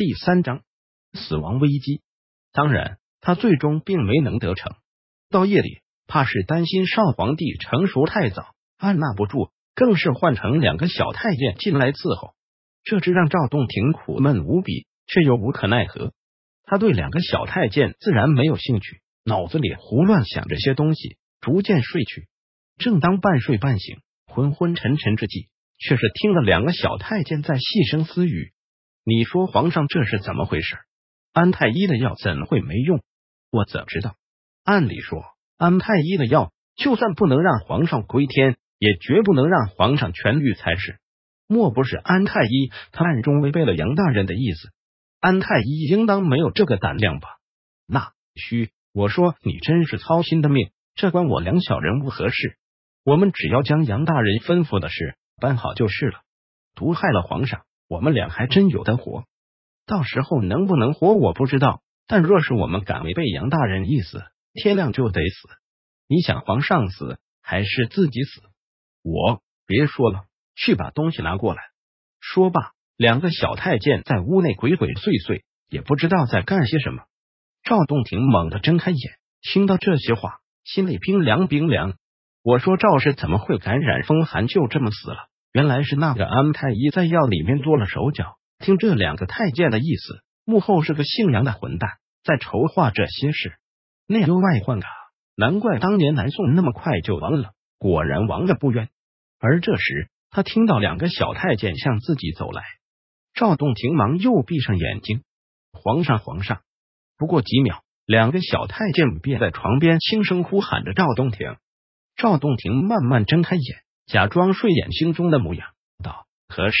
第三章死亡危机。当然，他最终并没能得逞。到夜里，怕是担心少皇帝成熟太早，按捺不住，更是换成两个小太监进来伺候。这只让赵洞庭苦闷无比，却又无可奈何。他对两个小太监自然没有兴趣，脑子里胡乱想着些东西，逐渐睡去。正当半睡半醒、昏昏沉沉之际，却是听了两个小太监在细声私语。你说皇上这是怎么回事？安太医的药怎会没用？我怎知道？按理说，安太医的药就算不能让皇上归天，也绝不能让皇上痊愈才是。莫不是安太医他暗中违背了杨大人的意思？安太医应当没有这个胆量吧？那虚，我说你真是操心的命，这关我两小人物何事？我们只要将杨大人吩咐的事办好就是了。毒害了皇上。我们俩还真有的活，到时候能不能活我不知道。但若是我们敢违背杨大人意思，天亮就得死。你想皇上死还是自己死？我别说了，去把东西拿过来。说罢，两个小太监在屋内鬼鬼祟祟，也不知道在干些什么。赵洞庭猛地睁开眼，听到这些话，心里冰凉冰凉。我说赵氏怎么会感染风寒，就这么死了？原来是那个安太医在药里面做了手脚。听这两个太监的意思，幕后是个姓杨的混蛋在筹划这些事，内忧外患啊！难怪当年南宋那么快就亡了，果然亡的不冤。而这时，他听到两个小太监向自己走来，赵洞庭忙又闭上眼睛。皇上，皇上！不过几秒，两个小太监便在床边轻声呼喊着赵洞庭。赵洞庭慢慢睁开眼。假装睡眼惺忪的模样，道：“何事？”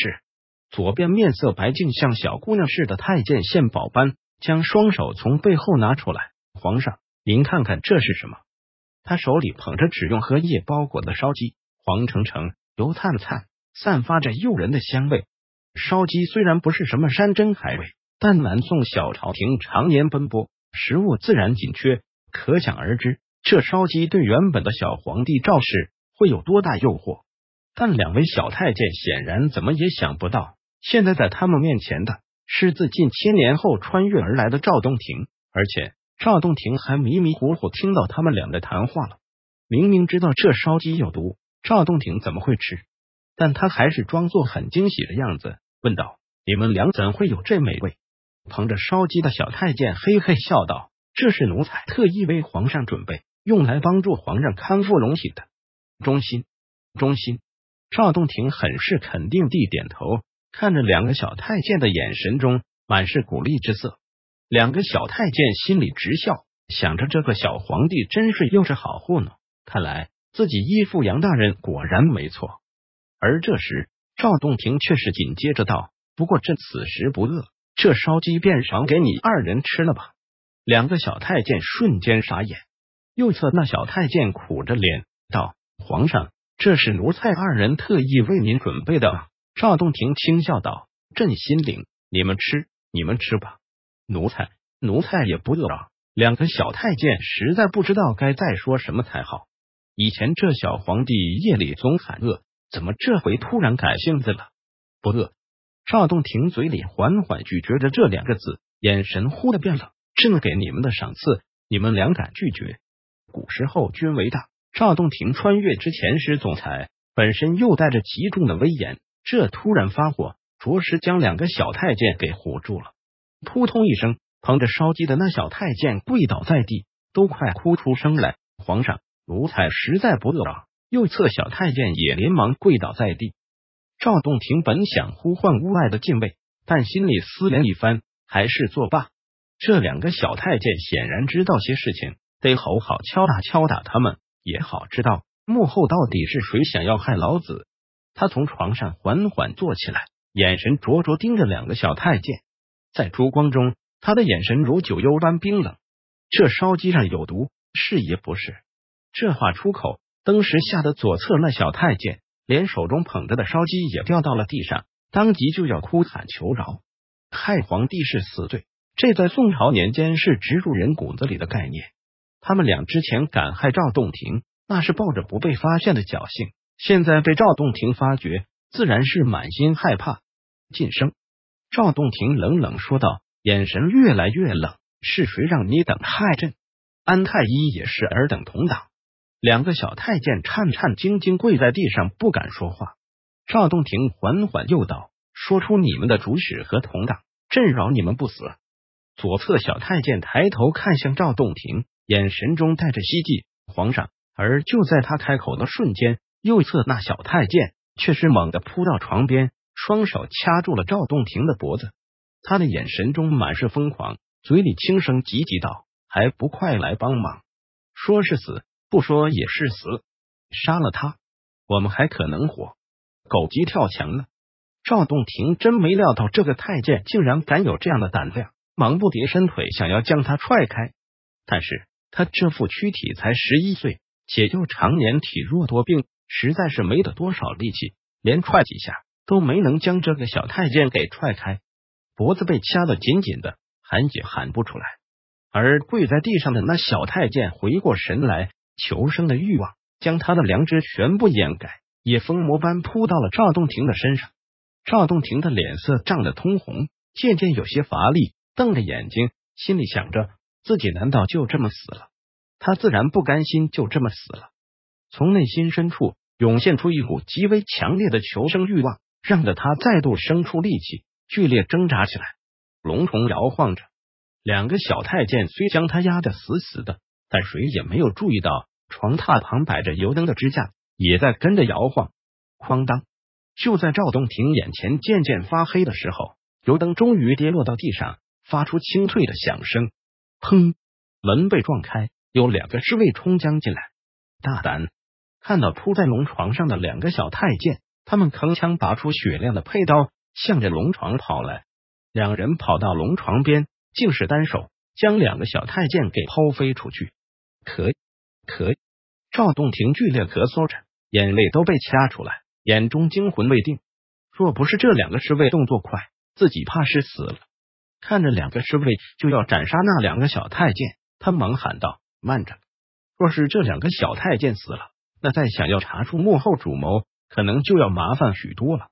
左边面色白净，像小姑娘似的太监献宝般将双手从背后拿出来。皇上，您看看这是什么？他手里捧着只用荷叶包裹的烧鸡，黄澄澄、油灿灿，散发着诱人的香味。烧鸡虽然不是什么山珍海味，但南宋小朝廷常年奔波，食物自然紧缺，可想而知，这烧鸡对原本的小皇帝赵氏。会有多大诱惑？但两位小太监显然怎么也想不到，现在在他们面前的是自近千年后穿越而来的赵洞庭，而且赵洞庭还迷迷糊糊听到他们俩的谈话了。明明知道这烧鸡有毒，赵洞庭怎么会吃？但他还是装作很惊喜的样子，问道：“你们俩怎会有这美味？”捧着烧鸡的小太监嘿嘿笑道：“这是奴才特意为皇上准备，用来帮助皇上康复龙体的。”忠心，忠心。赵洞庭很是肯定地点头，看着两个小太监的眼神中满是鼓励之色。两个小太监心里直笑，想着这个小皇帝真是又是好糊弄。看来自己依附杨大人果然没错。而这时，赵洞庭却是紧接着道：“不过朕此时不饿，这烧鸡便赏给你二人吃了吧。”两个小太监瞬间傻眼。右侧那小太监苦着脸道。皇上，这是奴才二人特意为您准备的。赵洞庭轻笑道：“朕心领，你们吃，你们吃吧。奴才，奴才也不饿。”两个小太监实在不知道该再说什么才好。以前这小皇帝夜里总喊饿，怎么这回突然改性子了？不饿。赵洞庭嘴里缓缓咀嚼着这两个字，眼神忽的变了。朕给你们的赏赐，你们两敢拒绝？古时候君为大。赵洞庭穿越之前是总裁，本身又带着极重的威严，这突然发火，着实将两个小太监给唬住了。扑通一声，捧着烧鸡的那小太监跪倒在地，都快哭出声来。皇上，奴才实在不饿。右侧小太监也连忙跪倒在地。赵洞庭本想呼唤屋外的禁卫，但心里思量一番，还是作罢。这两个小太监显然知道些事情，得好好敲打敲打他们。也好知道幕后到底是谁想要害老子。他从床上缓缓坐起来，眼神灼灼盯着两个小太监，在烛光中，他的眼神如九幽般冰冷。这烧鸡上有毒，是也不是？这话出口，登时吓得左侧那小太监连手中捧着的烧鸡也掉到了地上，当即就要哭喊求饶。害皇帝是死罪，这在宋朝年间是植入人骨子里的概念。他们俩之前敢害赵洞庭，那是抱着不被发现的侥幸；现在被赵洞庭发觉，自然是满心害怕。晋升，赵洞庭冷冷说道，眼神越来越冷。是谁让你等害朕？安太医也是尔等同党。两个小太监颤颤兢兢跪在地上，不敢说话。赵洞庭缓缓又道：“说出你们的主使和同党，朕饶你们不死。”左侧小太监抬头看向赵洞庭，眼神中带着希冀。皇上。而就在他开口的瞬间，右侧那小太监却是猛地扑到床边，双手掐住了赵洞庭的脖子。他的眼神中满是疯狂，嘴里轻声急急道：“还不快来帮忙！说是死，不说也是死。杀了他，我们还可能活。狗急跳墙呢！”赵洞庭真没料到这个太监竟然敢有这样的胆量，忙不迭伸腿想要将他踹开，但是他这副躯体才十一岁。且又常年体弱多病，实在是没得多少力气，连踹几下都没能将这个小太监给踹开，脖子被掐得紧紧的，喊也喊不出来。而跪在地上的那小太监回过神来，求生的欲望将他的良知全部掩盖，也疯魔般扑到了赵洞庭的身上。赵洞庭的脸色涨得通红，渐渐有些乏力，瞪着眼睛，心里想着自己难道就这么死了？他自然不甘心就这么死了，从内心深处涌现出一股极为强烈的求生欲望，让得他再度生出力气，剧烈挣扎起来。龙虫摇晃着，两个小太监虽将他压得死死的，但谁也没有注意到床榻旁摆着油灯的支架也在跟着摇晃。哐当！就在赵东庭眼前渐渐发黑的时候，油灯终于跌落到地上，发出清脆的响声。砰！门被撞开。有两个侍卫冲将进来，大胆！看到铺在龙床上的两个小太监，他们铿锵拔出雪亮的佩刀，向着龙床跑来。两人跑到龙床边，竟是单手将两个小太监给抛飞出去。可可，赵洞庭剧烈咳嗽着，眼泪都被掐出来，眼中惊魂未定。若不是这两个侍卫动作快，自己怕是死了。看着两个侍卫就要斩杀那两个小太监，他忙喊道。慢着，若是这两个小太监死了，那再想要查出幕后主谋，可能就要麻烦许多了。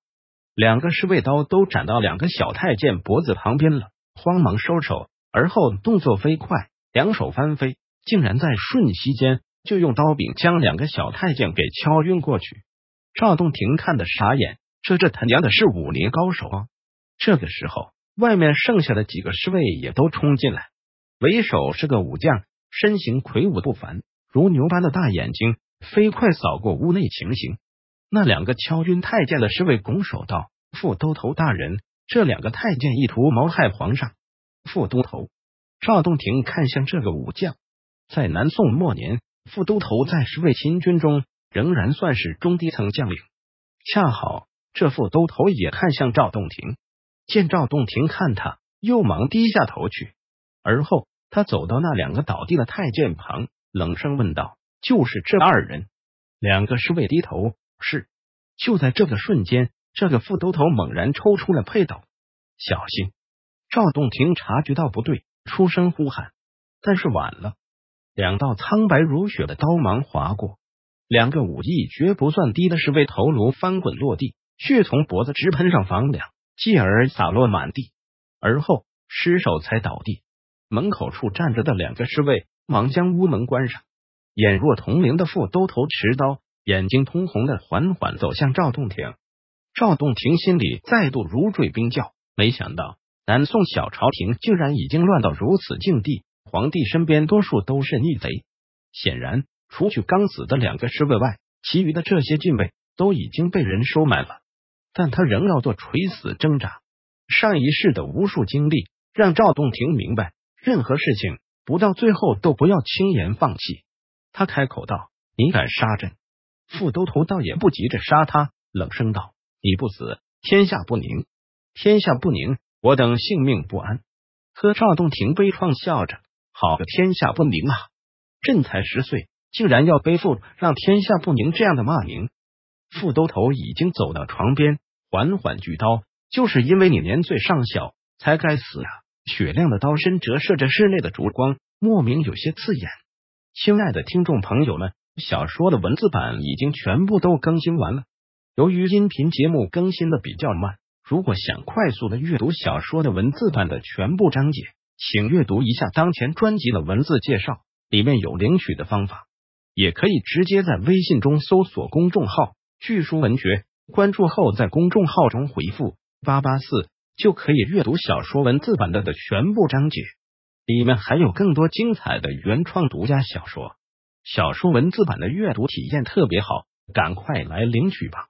两个侍卫刀都斩到两个小太监脖子旁边了，慌忙收手，而后动作飞快，两手翻飞，竟然在瞬息间就用刀柄将两个小太监给敲晕过去。赵洞庭看的傻眼，这这他娘的是武林高手啊！这个时候，外面剩下的几个侍卫也都冲进来，为首是个武将。身形魁梧不凡，如牛般的大眼睛飞快扫过屋内情形。那两个敲晕太监的侍卫拱手道：“副都头大人，这两个太监意图谋害皇上。”副都头赵洞庭看向这个武将，在南宋末年，副都头在侍卫秦军中仍然算是中低层将领。恰好这副都头也看向赵洞庭，见赵洞庭看他，又忙低下头去，而后。他走到那两个倒地的太监旁，冷声问道：“就是这二人？”两个侍卫低头：“是。”就在这个瞬间，这个副都头猛然抽出了佩刀，小心！赵洞庭察觉到不对，出声呼喊，但是晚了。两道苍白如雪的刀芒划过，两个武艺绝不算低的侍卫头颅翻滚落地，血从脖子直喷上房梁，继而洒落满地，而后尸首才倒地。门口处站着的两个侍卫忙将屋门关上，眼若铜铃的副都头持刀，眼睛通红的缓缓走向赵洞庭。赵洞庭心里再度如坠冰窖，没想到南宋小朝廷竟然已经乱到如此境地，皇帝身边多数都是逆贼。显然，除去刚死的两个侍卫外，其余的这些禁卫都已经被人收买了。但他仍要做垂死挣扎。上一世的无数经历让赵洞庭明白。任何事情不到最后都不要轻言放弃。他开口道：“你敢杀朕？”副都头倒也不急着杀他，冷声道：“你不死，天下不宁。天下不宁，我等性命不安。”呵，赵洞庭悲怆笑着：“好个天下不宁啊！朕才十岁，竟然要背负让天下不宁这样的骂名。”副都头已经走到床边，缓缓举刀：“就是因为你年岁尚小，才该死啊！”雪亮的刀身折射着室内的烛光，莫名有些刺眼。亲爱的听众朋友们，小说的文字版已经全部都更新完了。由于音频节目更新的比较慢，如果想快速的阅读小说的文字版的全部章节，请阅读一下当前专辑的文字介绍，里面有领取的方法。也可以直接在微信中搜索公众号“巨书文学”，关注后在公众号中回复“八八四”，就可以阅读小说文字版的的全部章节。里面还有更多精彩的原创独家小说，小说文字版的阅读体验特别好，赶快来领取吧！